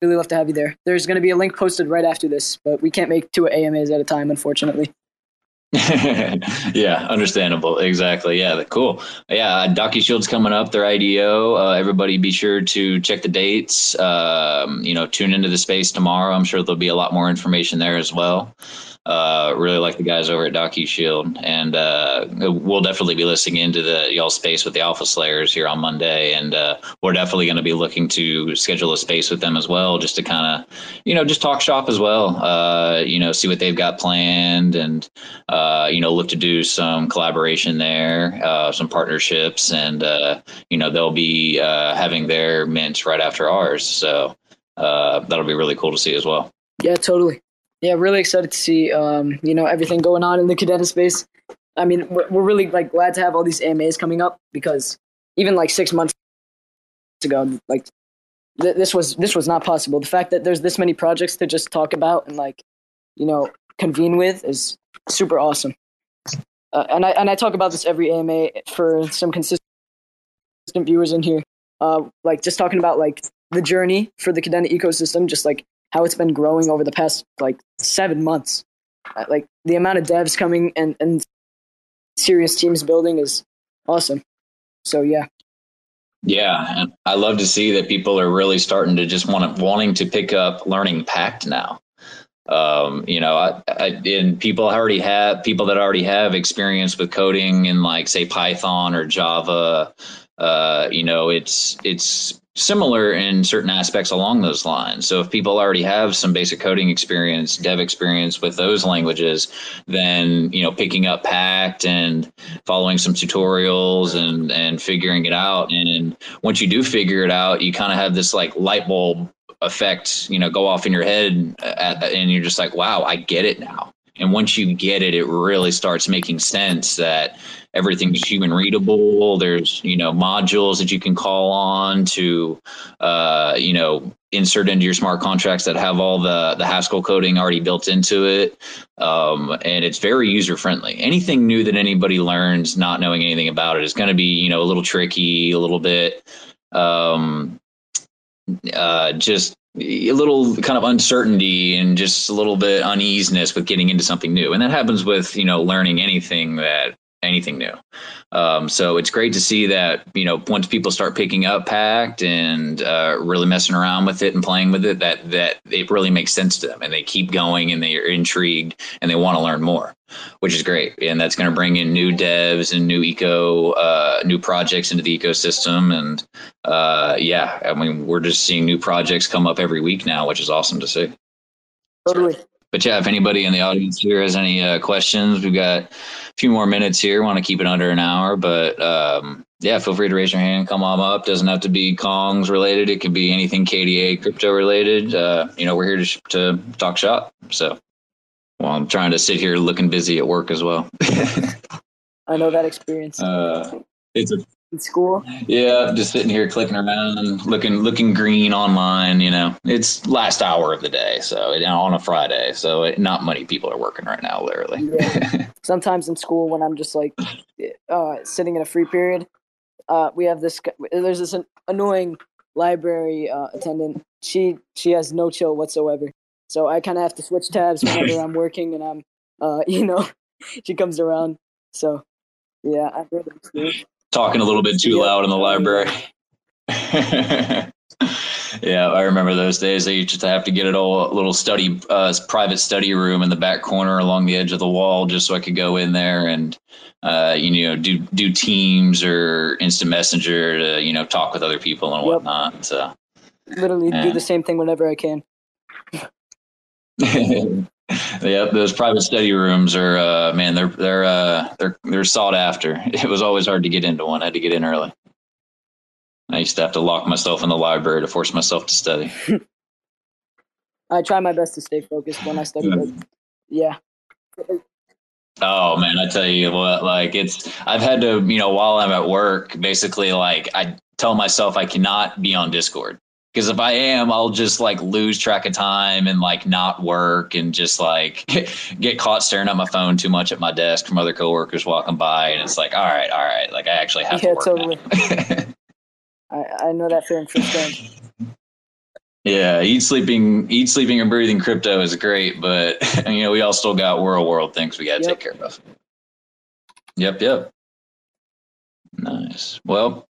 really love to have you there. There's going to be a link posted right after this, but we can't make two AMAs at a time, unfortunately. yeah, understandable. Exactly. Yeah, cool. Yeah, DocuShield's coming up, their IDO. Uh, everybody be sure to check the dates. Um, you know, tune into the space tomorrow. I'm sure there'll be a lot more information there as well. Uh, really like the guys over at DocuShield, and uh, we'll definitely be listening into the y'all space with the Alpha Slayers here on Monday, and uh, we're definitely going to be looking to schedule a space with them as well, just to kind of, you know, just talk shop as well. Uh, you know, see what they've got planned, and uh, you know, look to do some collaboration there, uh, some partnerships, and you know, they'll be having their mints right after ours, so that'll be really cool to see as well. Yeah, totally yeah, really excited to see um, you know everything going on in the Kadena space. I mean, we're, we're really like glad to have all these AMAs coming up because even like six months ago, like th- this was this was not possible. The fact that there's this many projects to just talk about and like you know convene with is super awesome. Uh, and I and I talk about this every AMA for some consistent viewers in here. Uh, like just talking about like the journey for the Kadena ecosystem, just like how it's been growing over the past like seven months. Uh, like the amount of devs coming and and serious teams building is awesome. So yeah. Yeah, I love to see that people are really starting to just want to wanting to pick up learning Pact now. Um, you know, I, I, and people already have people that already have experience with coding in like say Python or Java. Uh, you know, it's it's similar in certain aspects along those lines. So if people already have some basic coding experience, dev experience with those languages, then you know picking up Pact and following some tutorials and and figuring it out. And once you do figure it out, you kind of have this like light bulb effect, you know, go off in your head, at, and you're just like, wow, I get it now. And once you get it, it really starts making sense that everything's human readable. There's you know modules that you can call on to uh, you know insert into your smart contracts that have all the the Haskell coding already built into it, um, and it's very user friendly. Anything new that anybody learns not knowing anything about it is going to be you know a little tricky, a little bit. Um, uh, just a little kind of uncertainty and just a little bit uneasiness with getting into something new and that happens with you know learning anything that anything new. Um, so it's great to see that you know once people start picking up Pact and uh, really messing around with it and playing with it that that it really makes sense to them and they keep going and they're intrigued and they want to learn more which is great. And that's going to bring in new devs and new eco uh, new projects into the ecosystem. And uh, yeah i mean we're just seeing new projects come up every week now which is awesome to see. Totally. But yeah if anybody in the audience here has any uh, questions we've got a few more minutes here. Want to keep it under an hour, but um, yeah, feel free to raise your hand, come on up. Doesn't have to be Kongs related. It could be anything KDA crypto related. Uh, you know, we're here to, to talk shop. So, well, I'm trying to sit here looking busy at work as well. I know that experience. uh, it's a in school. yeah, just sitting here clicking around, looking looking green online. You know, it's last hour of the day, so it, on a Friday, so it, not many people are working right now, literally. Yeah. Sometimes in school, when I'm just like uh, sitting in a free period, uh, we have this. There's this annoying library uh, attendant. She she has no chill whatsoever. So I kind of have to switch tabs whenever I'm working and I'm, uh, you know, she comes around. So yeah, I've heard them too. Talking a little bit too loud in the library. yeah, I remember those days. I used to have to get it all a little, study, uh, private study room in the back corner along the edge of the wall, just so I could go in there and, uh, you know, do do Teams or Instant Messenger to, you know, talk with other people and Yep. whatnot. So, Literally Yeah. do the same thing whenever I can. yep, those private study rooms are, uh, man, they're they're uh, they're they're sought after. It was always hard to get into one. I had to get in early. I used to have to lock myself in the library to force myself to study. I try my best to stay focused when I study. Yeah, Oh man, I tell you what, like it's I've had to, you know, while I'm at work, basically like I tell myself I cannot be on Discord. Because if I am, I'll just like lose track of time and like not work and just like get caught staring at my phone too much at my desk from other coworkers walking by. And it's like, all right, all right, like I actually have yeah, to work. totally. I, I know that feeling firsthand. yeah, eat sleeping, eat sleeping and breathing crypto is great, but you know we all still got world world things we got to Yep. take care of. Yep, yep. Nice. Well,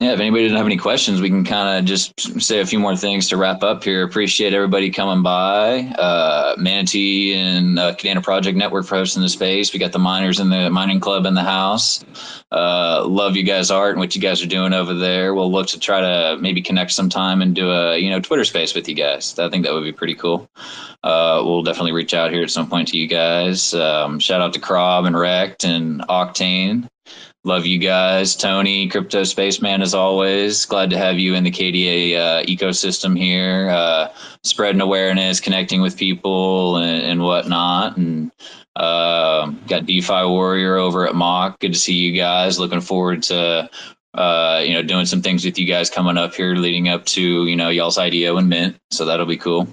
yeah. If anybody doesn't have any questions, we can kind of just say a few more things to wrap up here. Appreciate everybody coming by. Uh, Manatee and uh, Kadena Project Network for hosting the space. We got the miners in the mining club in the house. Uh, love you guys' art and what you guys are doing over there. We'll look to try to maybe connect sometime and do a you know Twitter space with you guys. I think that would be pretty cool. Uh, we'll definitely reach out here at some point to you guys. Um, shout out to Krob and Rect and Octane. Love you guys, Tony, Crypto Spaceman, as always. Glad to have you in the KDA uh, ecosystem here, uh, spreading awareness, connecting with people, and, and whatnot. And uh, got DeFi Warrior over at Mock. Good to see you guys. Looking forward to uh, you know doing some things with you guys coming up here, leading up to you know y'all's IDO and Mint. So that'll be cool.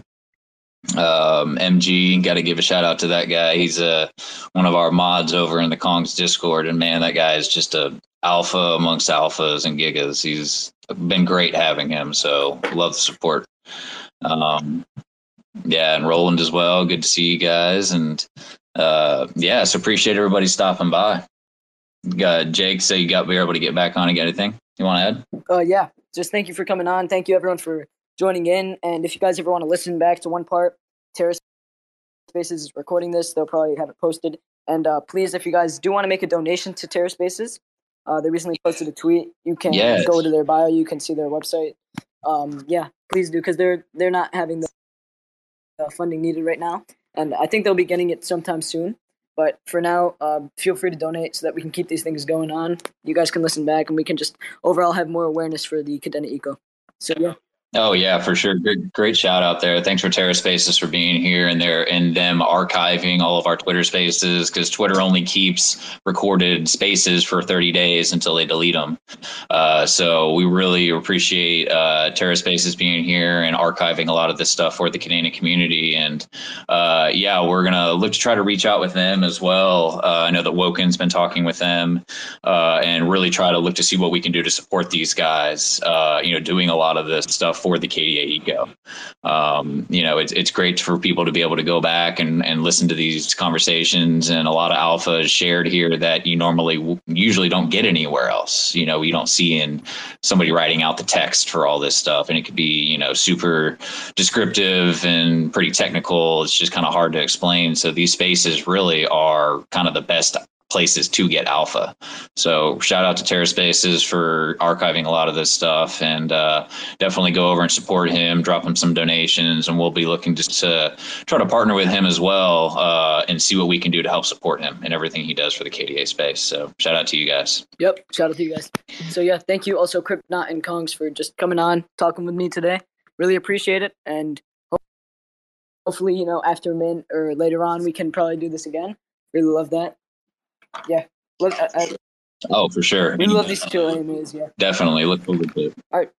Um, MG, got to give a shout out to that guy. He's uh, one of our mods over in the Kongs Discord, and man, that guy is just a alpha amongst alphas and gigas. He's been great having him. So love the support. Um, yeah, and Roland as well. Good to see you guys, and uh, yeah, so appreciate everybody stopping by. Got Jake, so you got be able to get back on and get anything you want to add? Uh, yeah, just thank you for coming on. Thank you everyone for joining in. And if you guys ever want to listen back to one part, Terrace Spaces is recording this. They'll probably have it posted. And uh, please, if you guys do want to make a donation to TerraSpaces, uh, they recently posted a tweet. You can Yes. go to their bio. You can see their website. Um, yeah, please do because they're they're not having the uh, funding needed right now, and I think they'll be getting it sometime soon. But for now, uh, feel free to donate so that we can keep these things going on. You guys can listen back, and we can just overall have more awareness for the Kadena Eco. So yeah, Oh yeah, for sure. Great, great shout out there. Thanks for TerraSpaces for being here and there and them archiving all of our Twitter spaces because Twitter only keeps recorded spaces for 30 days until they delete them. Uh, so we really appreciate uh, TerraSpaces being here and archiving a lot of this stuff for the Canadian community. And uh, yeah, we're gonna look to try to reach out with them as well. Uh, I know that Woken's been talking with them uh, and really try to look to see what we can do to support these guys. Uh, you know, doing a lot of this stuff for the KDA ego. Um, you know, it's it's great for people to be able to go back and, and listen to these conversations, and a lot of alpha is shared here that you normally usually don't get anywhere else. You know, you don't see in somebody writing out the text for all this stuff, and it could be you know super descriptive and pretty technical. It's just kind of hard to explain. So these spaces really are kind of the best places to get alpha. So shout out to TerraSpaces for archiving a lot of this stuff, and uh, definitely go over and support him. Drop him some donations, and we'll be looking just to try to partner with him as well uh, and see what we can do to help support him and everything he does for the KDA space. So shout out to you guys. Yep, shout out to you guys. So yeah, thank you also Cryptnaut and Kongs for just coming on, talking with me today. Really appreciate it, and hopefully, you know, after a minute or later on, we can probably do this again. Really love that yeah. Look, I, I, oh, for sure. We love these two animes. Yeah. Definitely look forward to it. All right.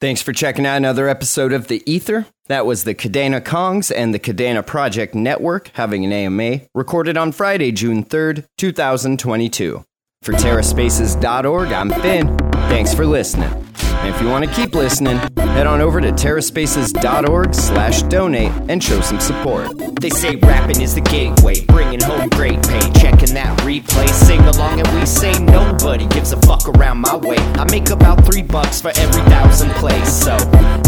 Thanks for checking out another episode of The Ether. That was the Kadena Kongs and the Kadena Project Network having an AMA recorded on Friday, June 3rd, 2022. For TerraSpaces.org, I'm Finn. Thanks for listening. And if you want to keep listening, head on over to terraspaces.org slash donate and show some support. They say rapping is the gateway, bringing home great pay. Checking that replay, sing along and we say nobody gives a fuck around my way. I make about three bucks for every thousand plays, so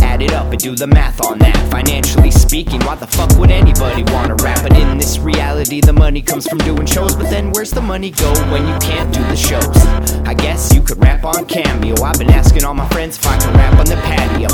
add it up and do the math on that. Financially speaking, why the fuck would anybody wanna rap? But in this reality, the money comes from doing shows, but then where's the money go when you can't do the shows? I guess you could rap on Cameo. I've been asking all my friends friends find a rap on the patio.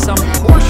some portion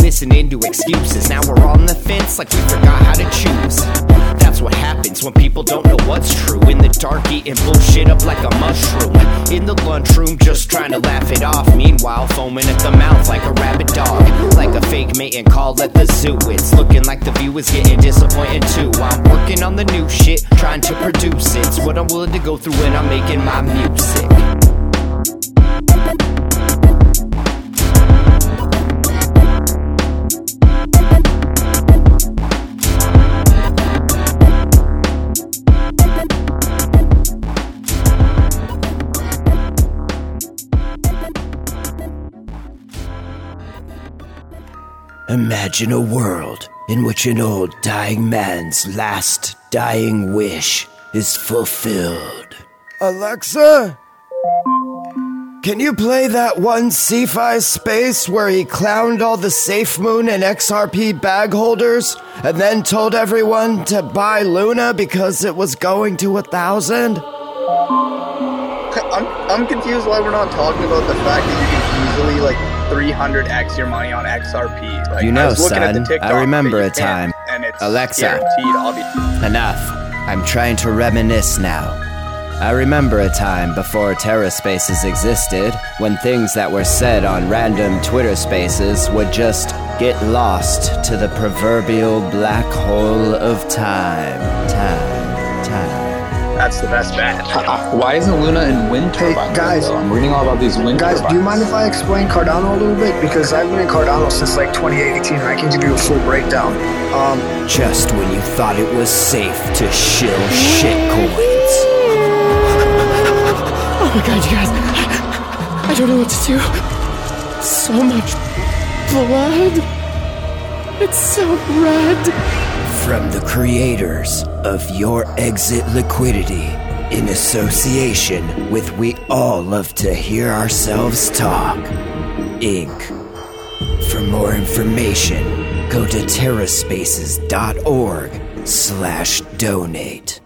Listening to excuses. Now we're on the fence like we forgot how to choose. That's what happens when people don't know what's true. In the dark, eating bullshit up like a mushroom. In the lunchroom, just trying to laugh it off. Meanwhile, foaming at the mouth like a rabid dog. Like a fake mating call at the zoo. It's looking like the view is getting disappointing too. I'm working on the new shit, trying to produce it. It's what I'm willing to go through when I'm making my music. Imagine a world in which an old dying man's last dying wish is fulfilled. Alexa? Can you play that one sci-fi space where he clowned all the Safe Moon and XRP bag holders and then told everyone to buy Luna because it was going to a thousand? I'm, I'm confused why we're not talking about the fact that you can easily like 300x your money on XRP. Like, You know, I was at the son, I remember a time. and it's Alexa. guaranteed. I'll be Enough. I'm trying to reminisce now. I remember a time before TerraSpaces existed when things that were said on random Twitter spaces would just get lost to the proverbial black hole of time. Time. Time. That's the best bet. Uh, Why isn't Luna in wind Hey, guys. though? I'm reading all about these wind Guys, turbines. do you mind if I explain Cardano a little bit? Because I've been in Cardano since like 2018 and I can give you a full breakdown. Um, Just when you thought it was safe to shill shitcoins. Oh my god, you guys. I don't know what to do. So much blood. It's so red. From the creators of Your Exit Liquidity, in association with We All Love to Hear Ourselves Talk, Inc. For more information, go to terraspaces.org slash donate.